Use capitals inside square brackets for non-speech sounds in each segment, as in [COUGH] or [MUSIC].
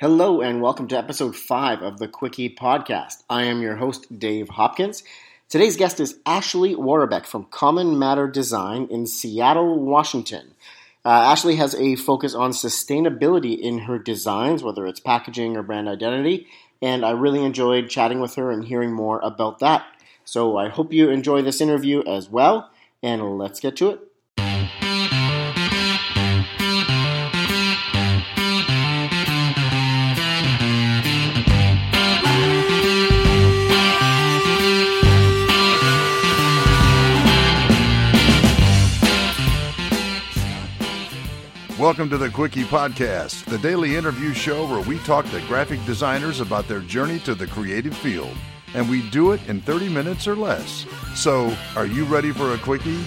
Hello, and welcome to episode 5 of the Quickie Podcast. I am your host, Dave Hopkins. Today's guest is Ashley Worobec from Common Matter Design in Seattle, Washington. Uh, Ashley has a focus on sustainability in her designs, whether it's packaging or brand identity, and I really enjoyed chatting with her and hearing more about that. So I hope you enjoy this interview as well, and let's get to it. Welcome to the Quickie Podcast, the daily interview show where we talk to graphic designers about their journey to the creative field. And we do it in 30 minutes or less. So, are you ready for a Quickie?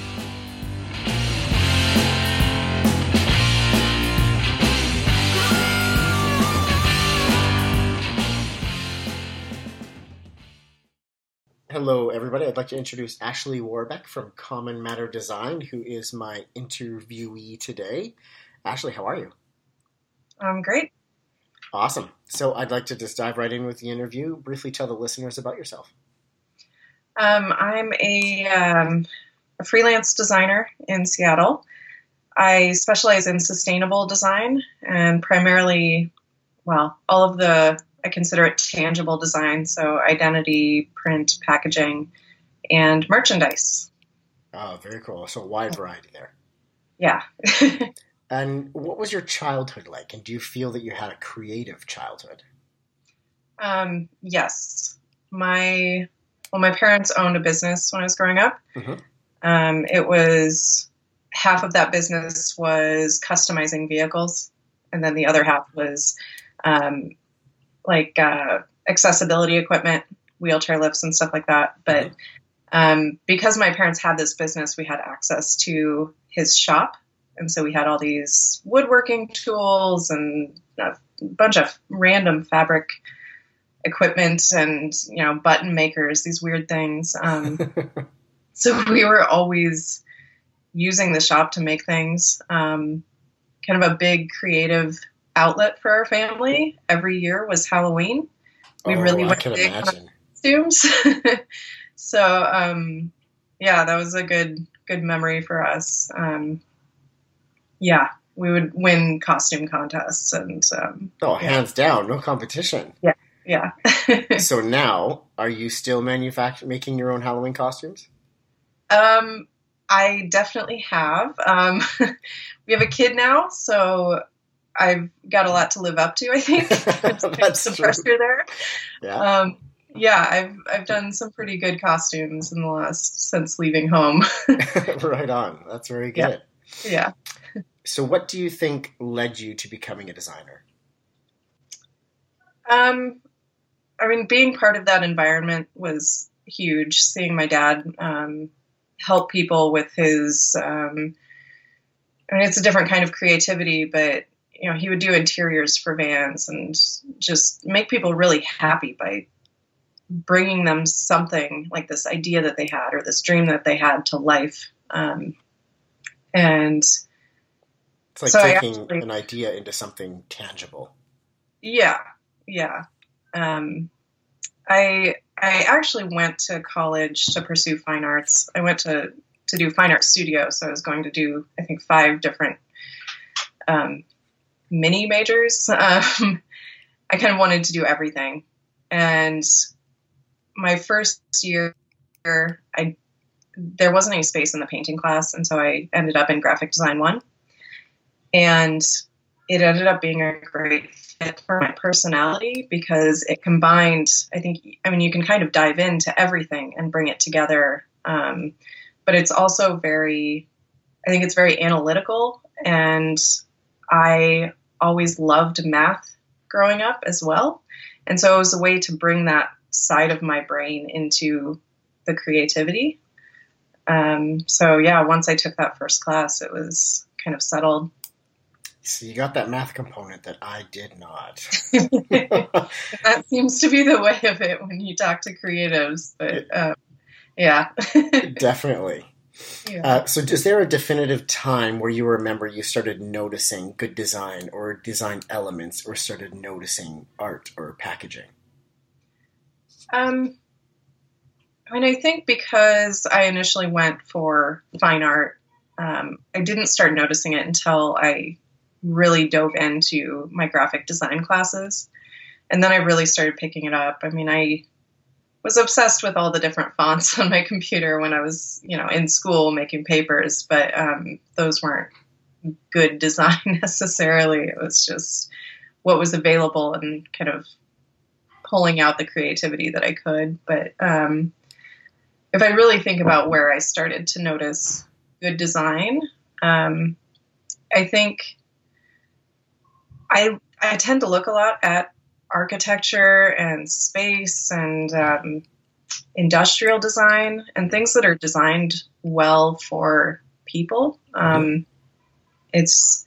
Hello, everybody. I'd like to introduce Ashley Worobec from Common Matter Design, who is my interviewee today. Ashley, how are you? I'm great. Awesome. So I'd like to just dive right in with the interview. Briefly tell the listeners about yourself. Um, I'm a, um, a freelance designer in Seattle. I specialize in sustainable design and primarily, well, all of the, I consider it tangible design, so identity, print, packaging, and merchandise. Oh, very cool. So, a wide variety there. Yeah. [LAUGHS] And what was your childhood like? And do you feel that you had a creative childhood? Um, yes. My well, my parents owned a business when I was growing up. Mm-hmm. Um, it was half of that business was customizing vehicles, and then the other half was um, like uh, accessibility equipment, wheelchair lifts, and stuff like that. But mm-hmm. um, because my parents had this business, we had access to his shop and so we had all these woodworking tools and a bunch of random fabric equipment and you know button makers, these weird things. Um, [LAUGHS] so we were always using the shop to make things. Um, kind of a big creative outlet for our family. Every year was Halloween. We oh, really went big costumes. [LAUGHS] so um, yeah, that was a good good memory for us. Um, yeah, we would win costume contests and um, oh, yeah. hands down, no competition. Yeah, yeah. [LAUGHS] so now, are you still manufacturing, making your own Halloween costumes? Um, I definitely have. Um, [LAUGHS] we have a kid now, so I've got a lot to live up to. I think [LAUGHS] that's some true. pressure there. Yeah. Um, yeah, I've I've done some pretty good costumes in the last since leaving home. right on. That's very good. Yeah. yeah. So, what do you think led you to becoming a designer? Um, I mean, being part of that environment was huge. Seeing my dad um, help people with his, um, I mean, it's a different kind of creativity, but you know, he would do interiors for vans and just make people really happy by bringing them something like this idea that they had or this dream that they had to life. Um, and it's like so taking actually, an idea into something tangible. Yeah, yeah. Um, I I actually went to college to pursue fine arts. I went to to do fine art studio, so I was going to do I think five different um, mini majors. [LAUGHS] Um, I kind of wanted to do everything, and my first year, I there wasn't any space in the painting class, and so I ended up in graphic design one and it ended up being a great fit for my personality because it combined, I think, I mean, you can kind of dive into everything and bring it together. Um, but it's also very, I think it's very analytical. And I always loved math growing up as well. And so it was a way to bring that side of my brain into the creativity. Um, so yeah, once I took that first class, it was kind of settled. So you got that math component that I did not. [LAUGHS] that seems to be the way of it when you talk to creatives, but um, yeah, [LAUGHS] definitely. Yeah. Uh, so, is there a definitive time where you remember you started noticing good design or design elements, or started noticing art or packaging? Um, I mean, I think because I initially went for fine art, um, I didn't start noticing it until I really dove into my graphic design classes. And then I really started picking it up. I mean, I was obsessed with all the different [LAUGHS] fonts on my computer when I was, you know, in school making papers, but um, those weren't good [LAUGHS] design necessarily. It was just what was available and kind of pulling out the creativity that I could. But um, if I really think about where I started to notice good design, um, I think I I tend to look a lot at architecture and space and um, industrial design and things that are designed well for people. Um, it's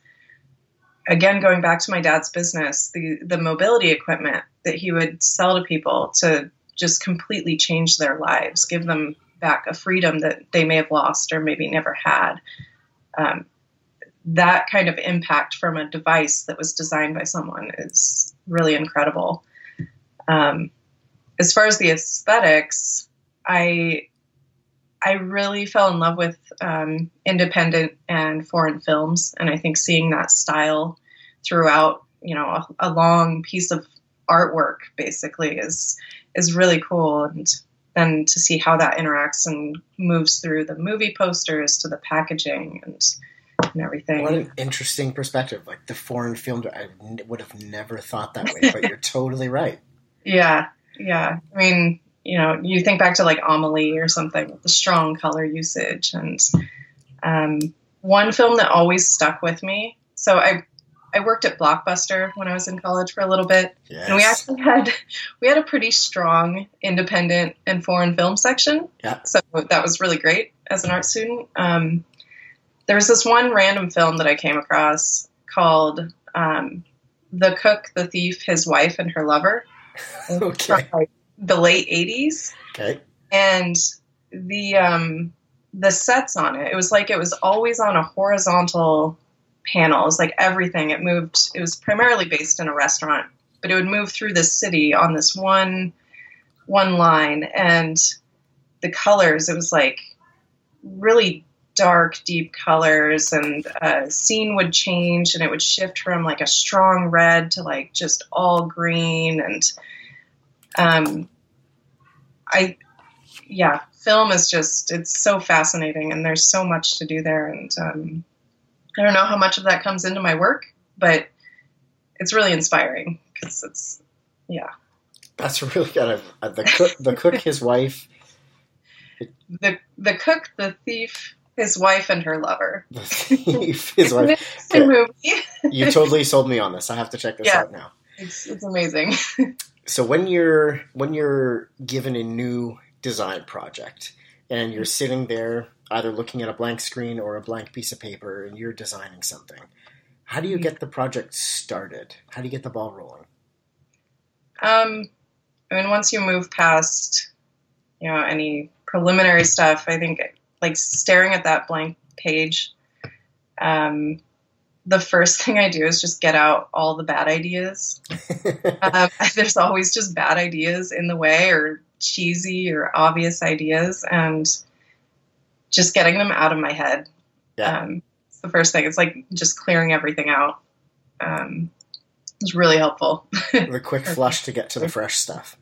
again going back to my dad's business, the the mobility equipment that he would sell to people to just completely change their lives, give them back a freedom that they may have lost or maybe never had. Um, that kind of impact from a device that was designed by someone is really incredible. Um, as far as the aesthetics, I I really fell in love with um, independent and foreign films, and I think seeing that style throughout, you know, a, a long piece of artwork basically is is really cool, and then to see how that interacts and moves through the movie posters to the packaging and and everything. What an interesting perspective. Like the foreign film, I would have never thought that way, but you're totally right. [LAUGHS] Yeah, yeah. I mean, you know, you think back to like Amelie or something with the strong color usage. And um, one film that always stuck with me. So I I worked at Blockbuster when I was in college for a little bit, yes. and we actually had [LAUGHS] we had a pretty strong independent and foreign film section. Yeah. So that was really great as an art student. Um, there was this one random film that I came across called um, "The Cook, the Thief, His Wife, and Her Lover." [LAUGHS] okay. Like the late '80s. Okay. And the um, the sets on it, it was like it was always on a horizontal panel. It was like everything. It moved. It was primarily based in a restaurant, but it would move through the city on this one one line, and the colors. It was like really dark, deep colors, and a scene would change, and it would shift from like a strong red to like just all green, and um, I, yeah, film is just it's so fascinating, and there's so much to do there, and um, I don't know how much of that comes into my work, but it's really inspiring because it's yeah. That's really good. Uh, the cook, the cook, his wife. [LAUGHS] The the cook, the thief, his wife and her lover. [LAUGHS] his wife. Okay. you totally sold me on this. I have to check this yeah, out now. It's it's amazing. so when you're when you're given a new design project and you're sitting there either looking at a blank screen or a blank piece of paper and you're designing something, how do you get the project started? How do you get the ball rolling? Um, I mean, once you move past, you know, any preliminary stuff, I think like staring at that blank page, um, the first [LAUGHS] thing I do is just get out all the bad ideas. [LAUGHS] um, [LAUGHS] there's always just bad ideas in the way, or cheesy or obvious ideas, and just getting them out of my head. Yeah. Um, it's the first thing. It's like just clearing everything out. Um, it's really helpful. the quick flush to get to the fresh stuff.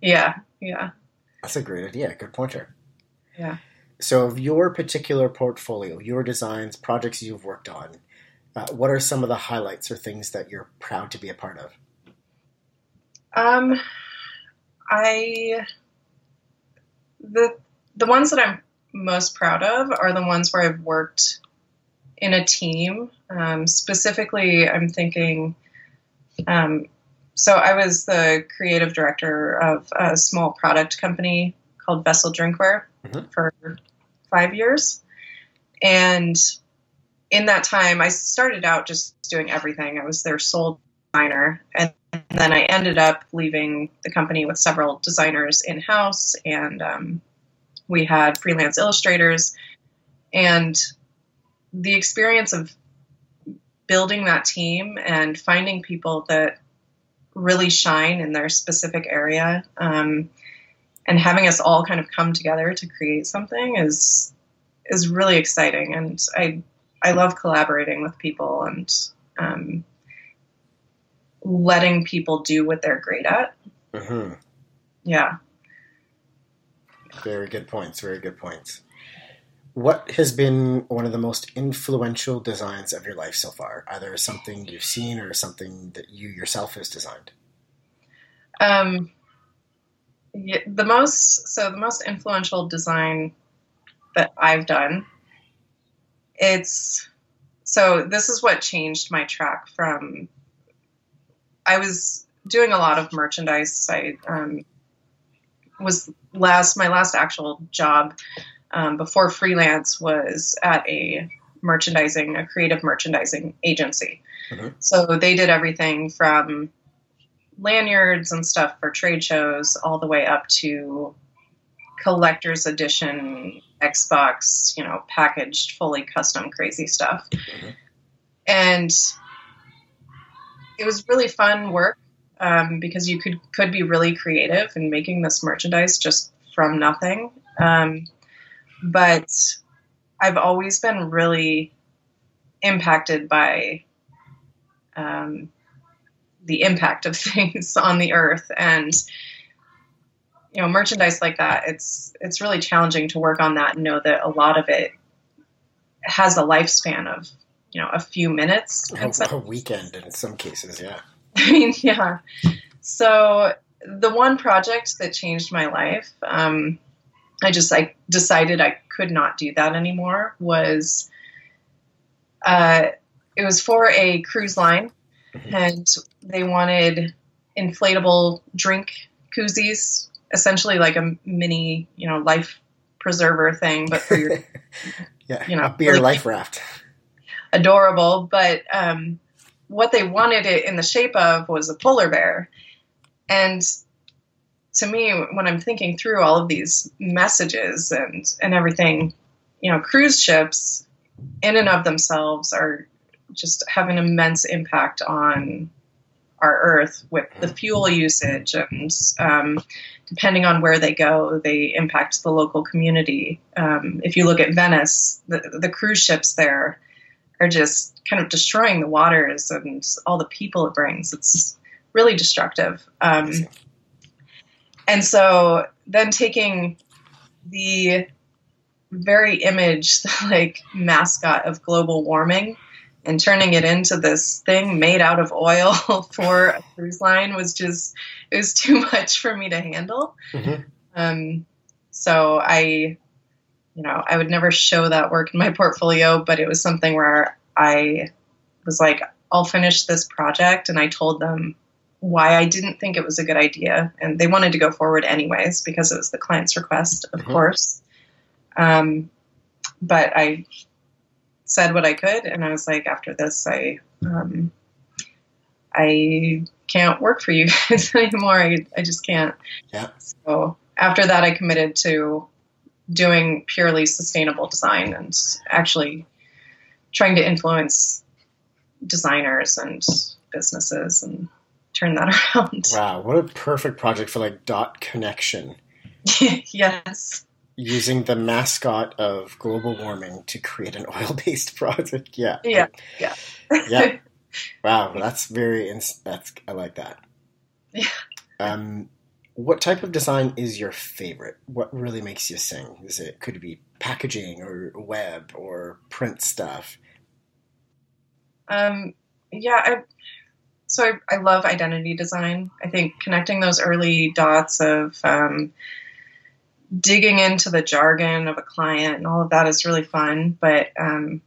Yeah, yeah. That's a great idea. Good pointer. Yeah. So, of your particular portfolio, your designs, projects you've worked on, uh, what are some of the highlights or things that you're proud to be a part of? Um, I the the ones that I'm most proud of are the ones where I've worked in a team. Um, specifically, I'm thinking. Um, so I was the creative director of a small product company called Vessel Drinkware mm-hmm. for five years. And in that time, I started out just doing everything. I was their sole designer. And then I ended up leaving the company with several designers in house. And um, we had freelance illustrators. and the experience of building that team and finding people that really shine in their specific area um, and having us all kind of come together to create something is is really exciting and i i love collaborating with people and um, letting people do what they're great at Mm-hmm. yeah Very good points. Very good points. What has been one of the most influential designs of your life so far? Either something you've seen or something that you yourself has designed. Um, yeah, the most so the most influential design that I've done. It's so this is what changed my track from. I was doing a lot of merchandise. I um, was last my last actual job um, before freelance was at a merchandising a creative merchandising agency. Mhm. So they did everything from lanyards and stuff for trade shows all the way up to collector's edition Xbox, you know, packaged fully custom crazy stuff. Mhm. And it was really fun work um, because you could could be really creative in making this merchandise just from nothing. Um, but I've always been really impacted by um, the impact of [LAUGHS] things on the earth and you know merchandise like that it's it's really challenging to work on that and know that a lot of it has a lifespan of you know a few minutes A, so a weekend in some cases, yeah. [LAUGHS] I mean, yeah. So the one project that changed my life, um, I just I decided I could not do that anymore. Was uh, it was for a cruise line, and they wanted inflatable drink koozies, essentially like a mini, you know, life preserver thing, but for your [LAUGHS] yeah, You know, a beer really- life raft. adorable, but um, what they wanted it in the shape of was a polar bear. And to me, when I'm thinking through all of these messages and, and everything, you know, cruise ships in and of themselves are just have an immense impact on our earth with the fuel usage and um, depending on where they go they impact the local community um, if you look at venice the, the cruise ships there are just kind of destroying the waters and all the people it brings. It's really destructive. Um, and so then taking the very image, [LAUGHS] like mascot of global warming, and turning it into this thing made out of oil [LAUGHS] for a cruise line was just it was too much for me to handle. Mhm. Um, so I you know, I would never show that work in my portfolio, but it was something where I was like, I'll finish this project. And I told them why I didn't think it was a good idea. And they wanted to go forward anyways because it was the client's request, of Mhm. course. Um, but I said what I could. And I was like, after this, I, um, I can't work for you [LAUGHS] guys anymore. I, I just can't. Yeah. So after that, I committed to doing purely sustainable design and actually trying to influence designers and businesses and turn that [LAUGHS] around. Wow, what a perfect project for like dot connection. [LAUGHS] yes. Using the mascot of global warming to create an [LAUGHS] oil based project. Yeah. Yeah. Yeah. Yeah. Wow, that's very ins- that's I like that. Yeah. Um, what type of design is your favorite? What really makes you sing? Is it could it be packaging or web or print stuff? Um, yeah. I, so I, I love identity design. I think connecting those early dots of um, digging into the jargon of a client and all of that is really fun. But um,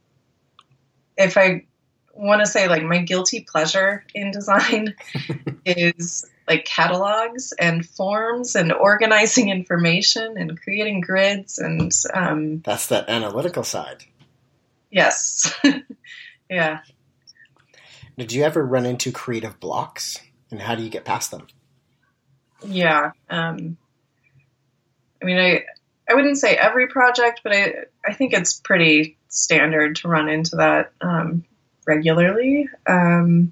if I want to say like my guilty pleasure in design [LAUGHS] is like catalogs and forms and organizing information and creating grids and um, That's that analytical side. yes [LAUGHS] yeah Did you ever run into creative blocks? And how do you get past them? yeah um, i mean i I wouldn't say every project, but I I think it's pretty standard to run into that um, regularly. Um,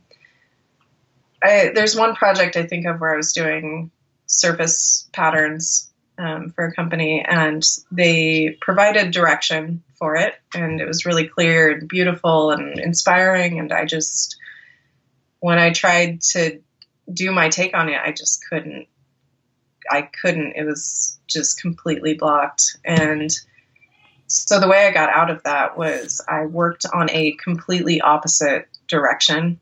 I, there's one project I think of where I was doing surface patterns um, for a company, and they provided direction for it, and it was really clear and beautiful and inspiring. And I just, when I tried to do my take on it, I just couldn't. I couldn't. It was just completely blocked, and so the way I got out of that was I worked on a completely opposite direction.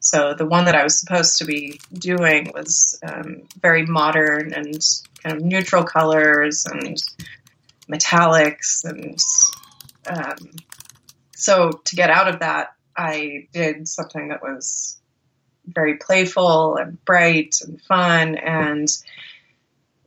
So the one that I was supposed to be doing was um, very modern and kind of neutral colors and metallics and um, so to get out of that, I did something that was very playful and bright and fun and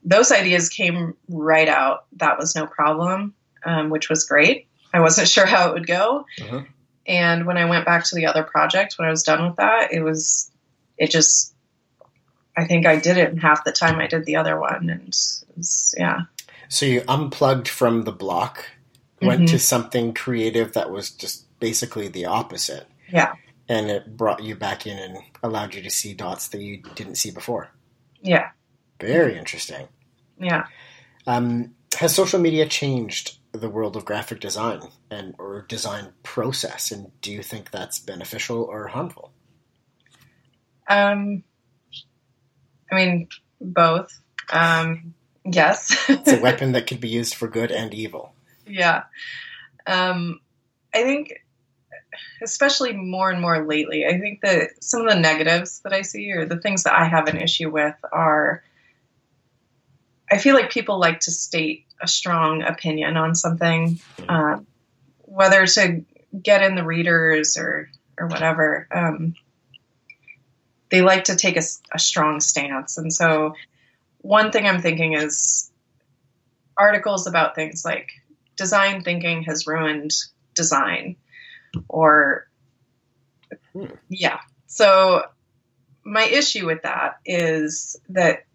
those ideas came right out. That was no problem um, which was great. I wasn't [LAUGHS] sure how it would go. Uh-huh. And when I went back to the other project, when I was done with that, it was, it just, I think I did it in half the time I did the other one. And was, yeah. So you unplugged from the block, went mm-hmm. to something creative that was just basically the opposite. Yeah. And it brought you back in and allowed you to see dots that you didn't see before. Yeah. Very interesting. Yeah. Um, has social media changed the world of graphic design and or design process? And do you think that's beneficial or harmful? Um i mean both. Um yes. It's a [LAUGHS] weapon that could be used for good and evil. Yeah. Um i think especially more and more lately i think that some of the negatives that i see or the things that i have an issue with are I feel like people like to state a strong opinion on something, uh, whether to get in the readers or or whatever. Um, they like to take a, a strong stance, and so one thing I'm thinking is articles about things like design thinking has ruined design, or hmm. yeah. So my issue with that is that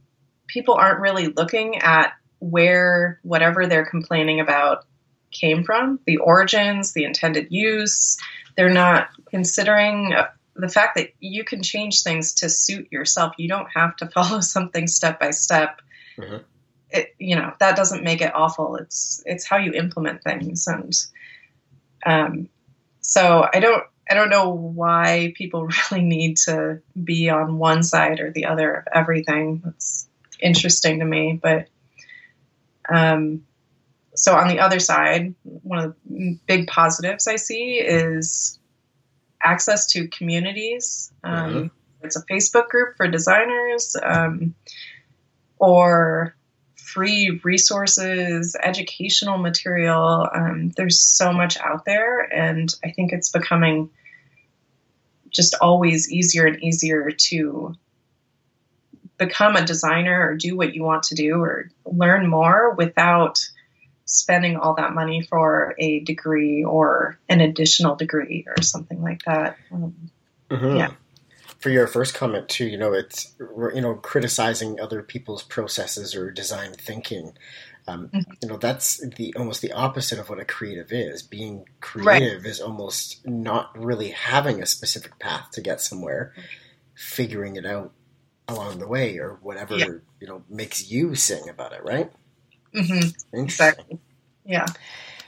people aren't really looking at where whatever they're complaining about came from, the origins, the intended use. They're not considering the fact that you can change things to suit yourself. You don't have to [LAUGHS] follow something step by step. Mm-hmm. It, you know that doesn't make it awful. It's it's how you implement things, and um, so I don't I don't know why people [LAUGHS] really need to be on one side or the other of everything. That's interesting to me. But um, so on the other side, one of the big positives I see is access to communities. Um, mm-hmm. It's a Facebook group for designers um, or free resources, educational material. Um, there's so much out there, and I think it's becoming just always easier and easier to become a designer or do what you want to do or learn more without spending all that money for a degree or an additional degree or something like that. Um, mm-hmm. Yeah. For your first comment too, you know, it's you know criticizing other people's processes or design thinking. Um, mm-hmm. You know, that's the almost the opposite of what a creative is. Being creative right. is almost not really having a specific path to get somewhere, figuring it out along the way or whatever yeah. you know makes you sing about it right? Mm-hmm. exactly. Yeah.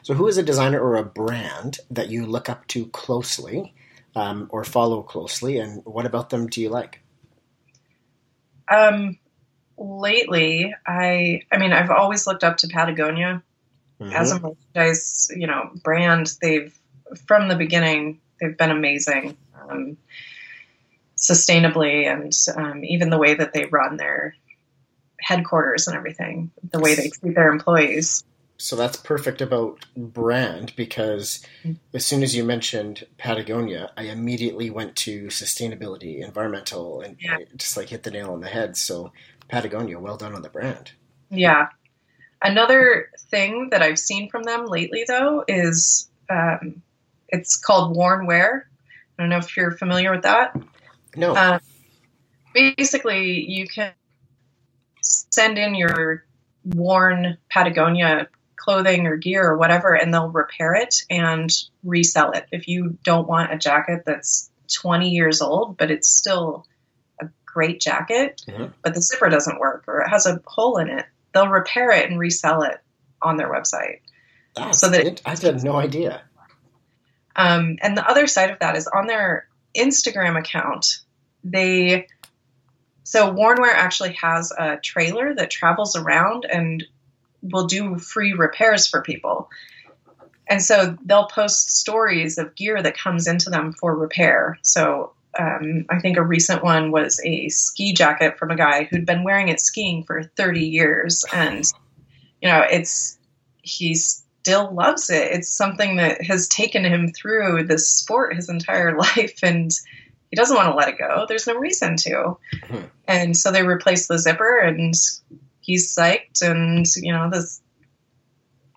So who is a designer or a brand that you look up to closely um, or follow closely and what about them do you like? Um lately i i mean i've always looked up to patagonia mm-hmm. as a merchandise you know brand. They've from the beginning they've been amazing. Um, sustainably and um, even the way that they run their headquarters and everything, the way they treat their employees. So that's perfect about brand because mm-hmm. as soon as you mentioned Patagonia, I immediately went to sustainability, environmental, and yeah. just like hit the nail on the head. So Patagonia, well done on the brand. Yeah. Another thing that I've seen from them lately, though, is um, it's called Worn Wear. I don't know if you're familiar with that. No. Uh, basically, you can send in your worn Patagonia clothing or gear or whatever, and they'll repair it and resell it. If you don't want a jacket that's 20 years old, but it's still a great jacket, Mhm. but the zipper doesn't work or it has a hole in it, they'll repair it and resell it on their website. That's So that- it. I had no idea. Um, and the other side of that is on their Instagram account, they so Worn Wear actually has a trailer that travels around and will do free repairs for people. And so they'll post stories of gear that comes into them for repair. So um, I think a recent one was a ski jacket from a guy who'd been wearing it skiing for 30 years. And, you know, it's, he still loves it. It's something that has taken him through this sport his entire [LAUGHS] life. And he doesn't want to let it go. There's no reason to. Mhm. And so they replaced the zipper and he's psyched. And, you know, this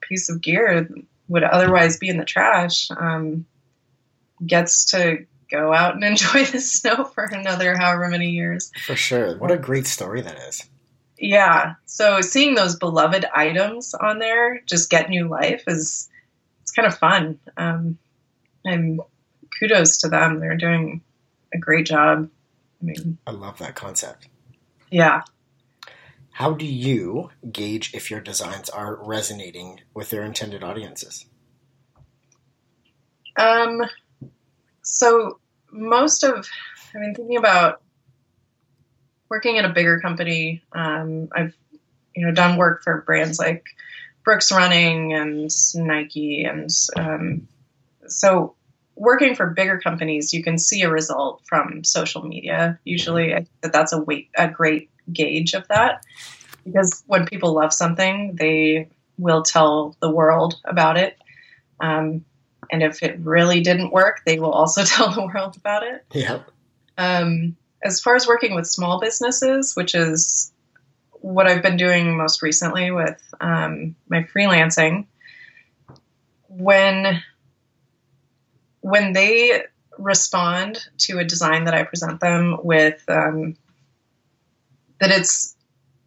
piece of gear would otherwise be in the trash um, gets to go out and [LAUGHS] enjoy the snow for another however many years. For sure. What a great story that is. Yeah. So seeing those beloved items on there just get new life is it's kind of fun. Um, and kudos to them. They're doing a great job. I mean, I love that concept. yeah. How do you gauge if your designs are resonating with their intended audiences? Um, so most of, I mean, thinking about working at a bigger company, um, I've, you know, done work for brands like Brooks Running and Nike. And um, so working for bigger companies, you can see a result from social media. Usually I think that that's a weight, a great gauge of that because when people love something, they will tell the world about it. Um, and if it really didn't work, they will also [LAUGHS] tell the world about it. Yep. Um, as far as working with small businesses, which is what I've been doing most recently with um, my freelancing, when when they respond to a design that I present them with, um, that it's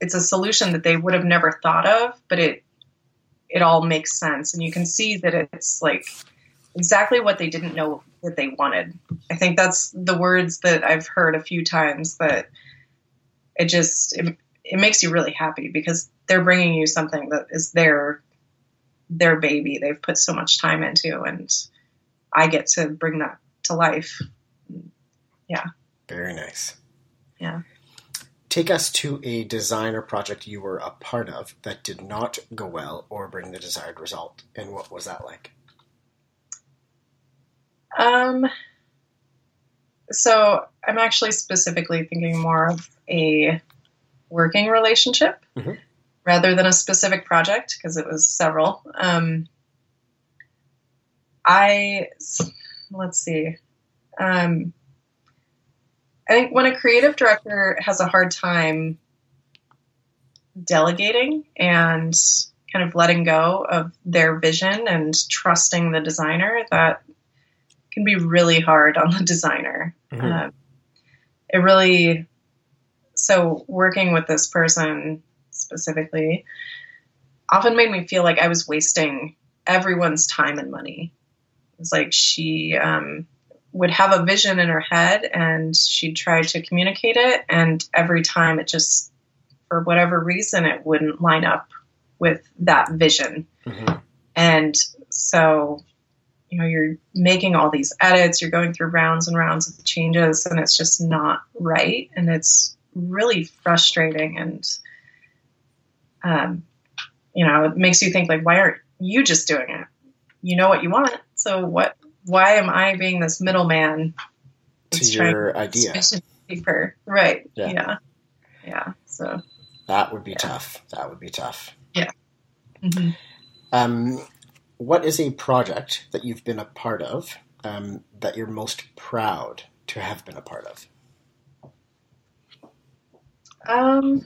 it's a solution that they would have never thought of, but it it all makes sense, and you can see that it's like exactly what they didn't know that they wanted. I think that's the words that I've heard a few times that it just it, it makes you really happy because they're bringing you something that is their their baby they've put so much time into and I get to bring that to life. Yeah. Very nice. Yeah. Take us to a design or project you were a part of that did not go well or bring the desired result. And what was that like? Um so I'm actually specifically thinking more of a working relationship Mhm. rather than a specific project because it was several. Um, I let's see. Um, I think when a creative director has a hard time delegating and kind of letting go of their vision and trusting the designer, that can be really hard on the designer. Mhm. Um, it really so working with this person specifically often made me feel like I was wasting everyone's time and money. It's like she um, would have a vision in her head and she'd try to communicate it, and every time it just, for whatever reason, it wouldn't line up with that vision. Mhm. And so, you know, you're making all these edits, you're going through rounds and rounds of changes, and it's just not right. And it's really frustrating. And, um, you know, it makes you think, like, why aren't you just doing it? You know what you want. So, what, why am I being this middleman? To your idea. Paper? Right. Yeah. Yeah. Yeah. So, That would be tough. That would be tough. mhm. Um, what is a project that you've been a part of um, that you're most proud to have been a part of? Um,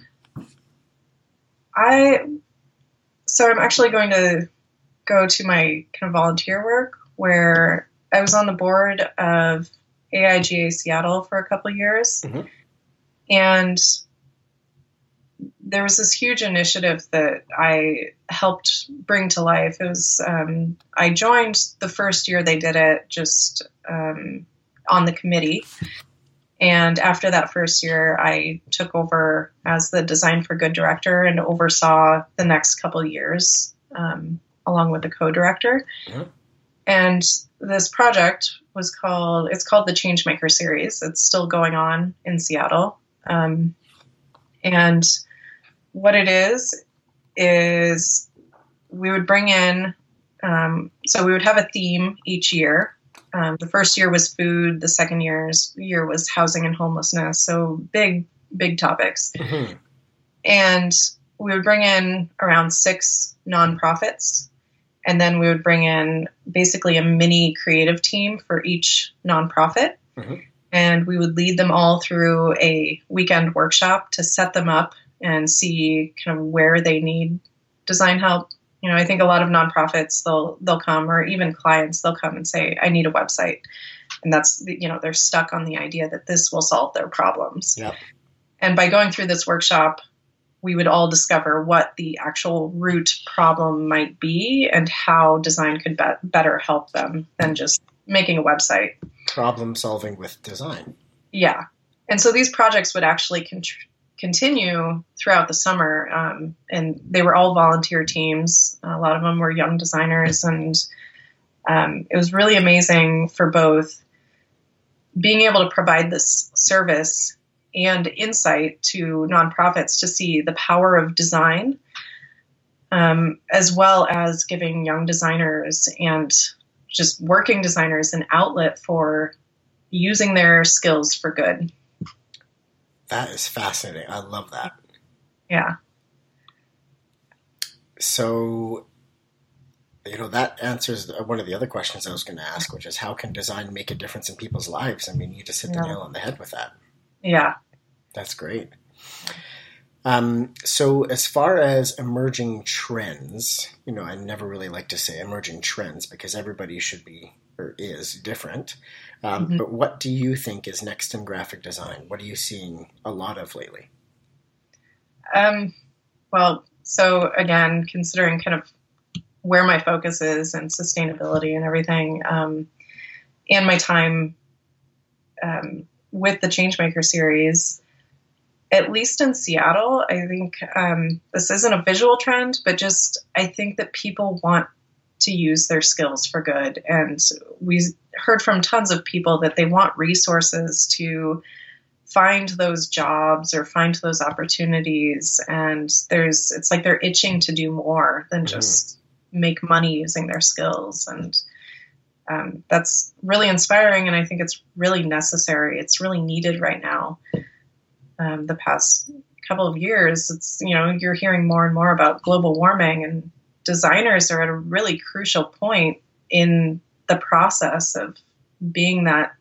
I so I'm actually going to go to my kind of volunteer work where I was on the board of AIGA Seattle for a couple of years, Mhm. and there was this huge initiative that I helped bring to life. It was um, I joined the first year they did it, just um, on the committee, and after that first year, I took over as the Design for Good director and oversaw the next couple years um, along with the co-director. Mm-hmm. And this project was called it's called the Changemaker series. It's still going on in Seattle. Um, and what it is is we would bring in um, so we would have a theme each year um, the first year was food the second year's year was housing and homelessness so big big topics mm-hmm. and we would bring in around six nonprofits and then we would bring in basically a mini creative team for each nonprofit mm-hmm. And we would lead them all through a weekend workshop to set them up and see kind of where they need design help. You know, I think a lot of nonprofits they'll they'll come or even clients they'll come and say, "I need a website," and that's you know they're stuck on the idea that this will solve their problems. Yeah. And by going through this workshop, we would all discover what the actual root problem might be and how design could be- better help them than just making a website. Problem solving with design. Yeah. And so these projects would actually continue throughout the summer. Um, and they were all volunteer teams. A lot of them were young designers. And um, it was really amazing for both being able to provide this service and insight to nonprofits to see the power of design, um, as well as giving young designers and just working designers an outlet for using their skills for good. That is fascinating. I love that. Yeah. So, you know, that answers one of the other questions I was going to ask, which is how can design make a difference in people's lives? I mean, you just hit the yeah. nail on the head with that. Yeah. That's great. Um, so, as far as emerging trends, you know, I never really like to say emerging trends because everybody should be or is different. Um, mm-hmm. But what do you think is next in graphic design? What are you seeing a lot of lately? Um, well, so again, considering kind of where my focus is and sustainability and everything, um, and my time um, with the Changemaker series, at least in Seattle, I think um, this isn't a visual trend, but just I think that people want to use their skills for good. And we heard from tons of people that they want resources to find those jobs or find those opportunities. And there's, it's like they're itching to do more than mm-hmm. just make money using their skills. And um, that's really inspiring. And I think it's really necessary. It's really needed right now. Um, the past couple of years, it's, you know, you're hearing more and more about global warming and designers are at a really crucial point in the process of being that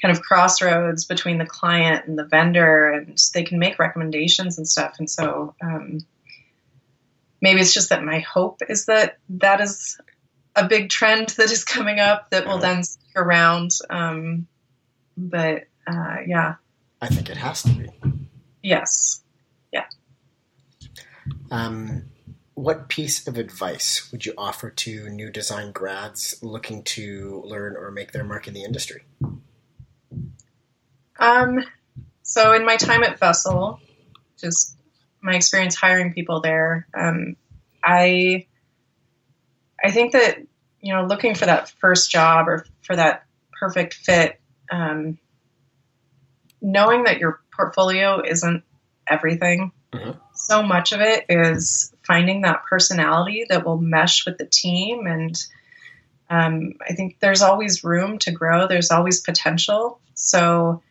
kind of crossroads between the client and the vendor, and they can make recommendations and stuff. And so um, maybe it's just that my hope is that that is a big trend that is coming up that will then stick around. Um, but uh, yeah, I think it has to be. Yes. Yeah. Um, what piece of advice would you offer to new design grads looking to learn or make their mark in the industry? Um, so in my time at Vessel, just my experience hiring people there, um, I I think that you know looking for that first job or for that perfect fit, um, knowing that your portfolio isn't everything. Mm-hmm. So much of it is finding that personality that will mesh with the team. And um, I think there's always room to grow, there's always potential. So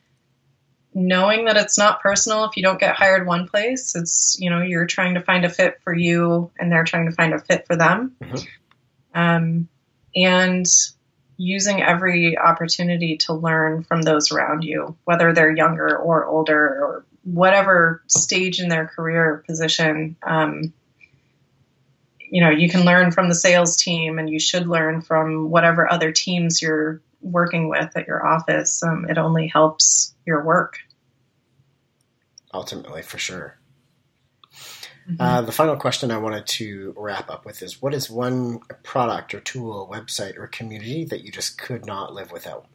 knowing that it's not personal if you don't get hired one place, it's, you know, you're trying to find a fit for you and they're trying to find a fit for them. Mm-hmm. Um, and using every opportunity to learn from those around you, whether they're younger or older or whatever stage in their career position. Um, you know, you can learn from the sales team, and you should learn from whatever other teams you're working with at your office. Um, it only helps your work. Ultimately, for sure. Mm-hmm. Uh, the final question I wanted to wrap up with is what is one product or tool, website, or community that you just could not live without?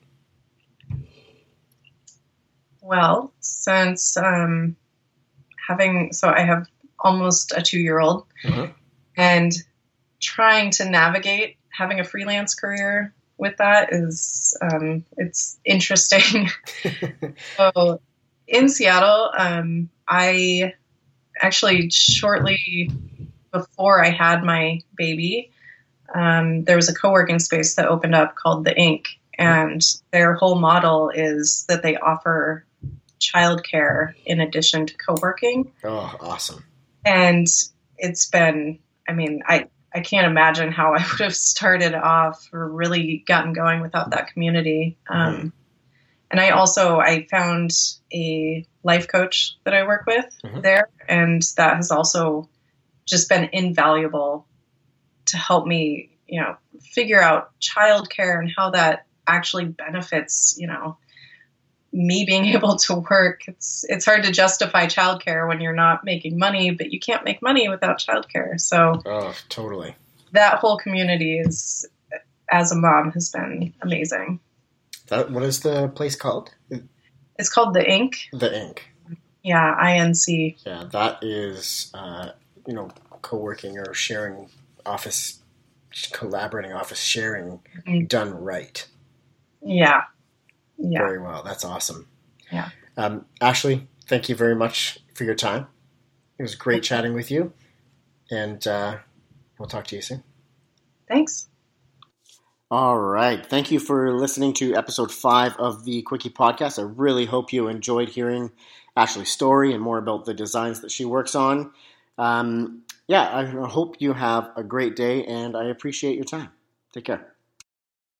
Well, since um, having, so I have almost a two year old Mhm. and trying to navigate having a freelance career with that is, um, it's interesting. [LAUGHS] so in Seattle, um, I actually shortly before I had my baby, um, there was a co working space that opened up called The Inc. And their whole model is that they offer childcare in addition to co working. oh, awesome. And it's been, I mean, I, I can't imagine how I [LAUGHS] would have started off or really gotten going without that community. Um, and I also I found a life coach that I work with Mhm. there, and that has also just been invaluable to help me, you know, figure out childcare and how that actually benefits, you know, me being [LAUGHS] able to work. It's it's hard to justify childcare when you're not making money, but you can't make money without childcare. So Oh, totally. that whole community is, as a mom, has been amazing. That, what is the place called? It's called the Inc. The Inc. Yeah, INC. Yeah, that is, uh, you know, co-working or sharing office, collaborating office sharing Mhm. done right. Yeah. Yeah. Very well. That's awesome. Yeah. Um, Ashley, thank you very much for your time. It was great chatting with you, and uh, we'll talk to you soon. Thanks. All right. Thank you for listening to episode five of the Quickie podcast. I really hope you enjoyed hearing Ashley's story and more about the designs that she works on. Um, yeah, I hope you have a great day, and I appreciate your time. Take care.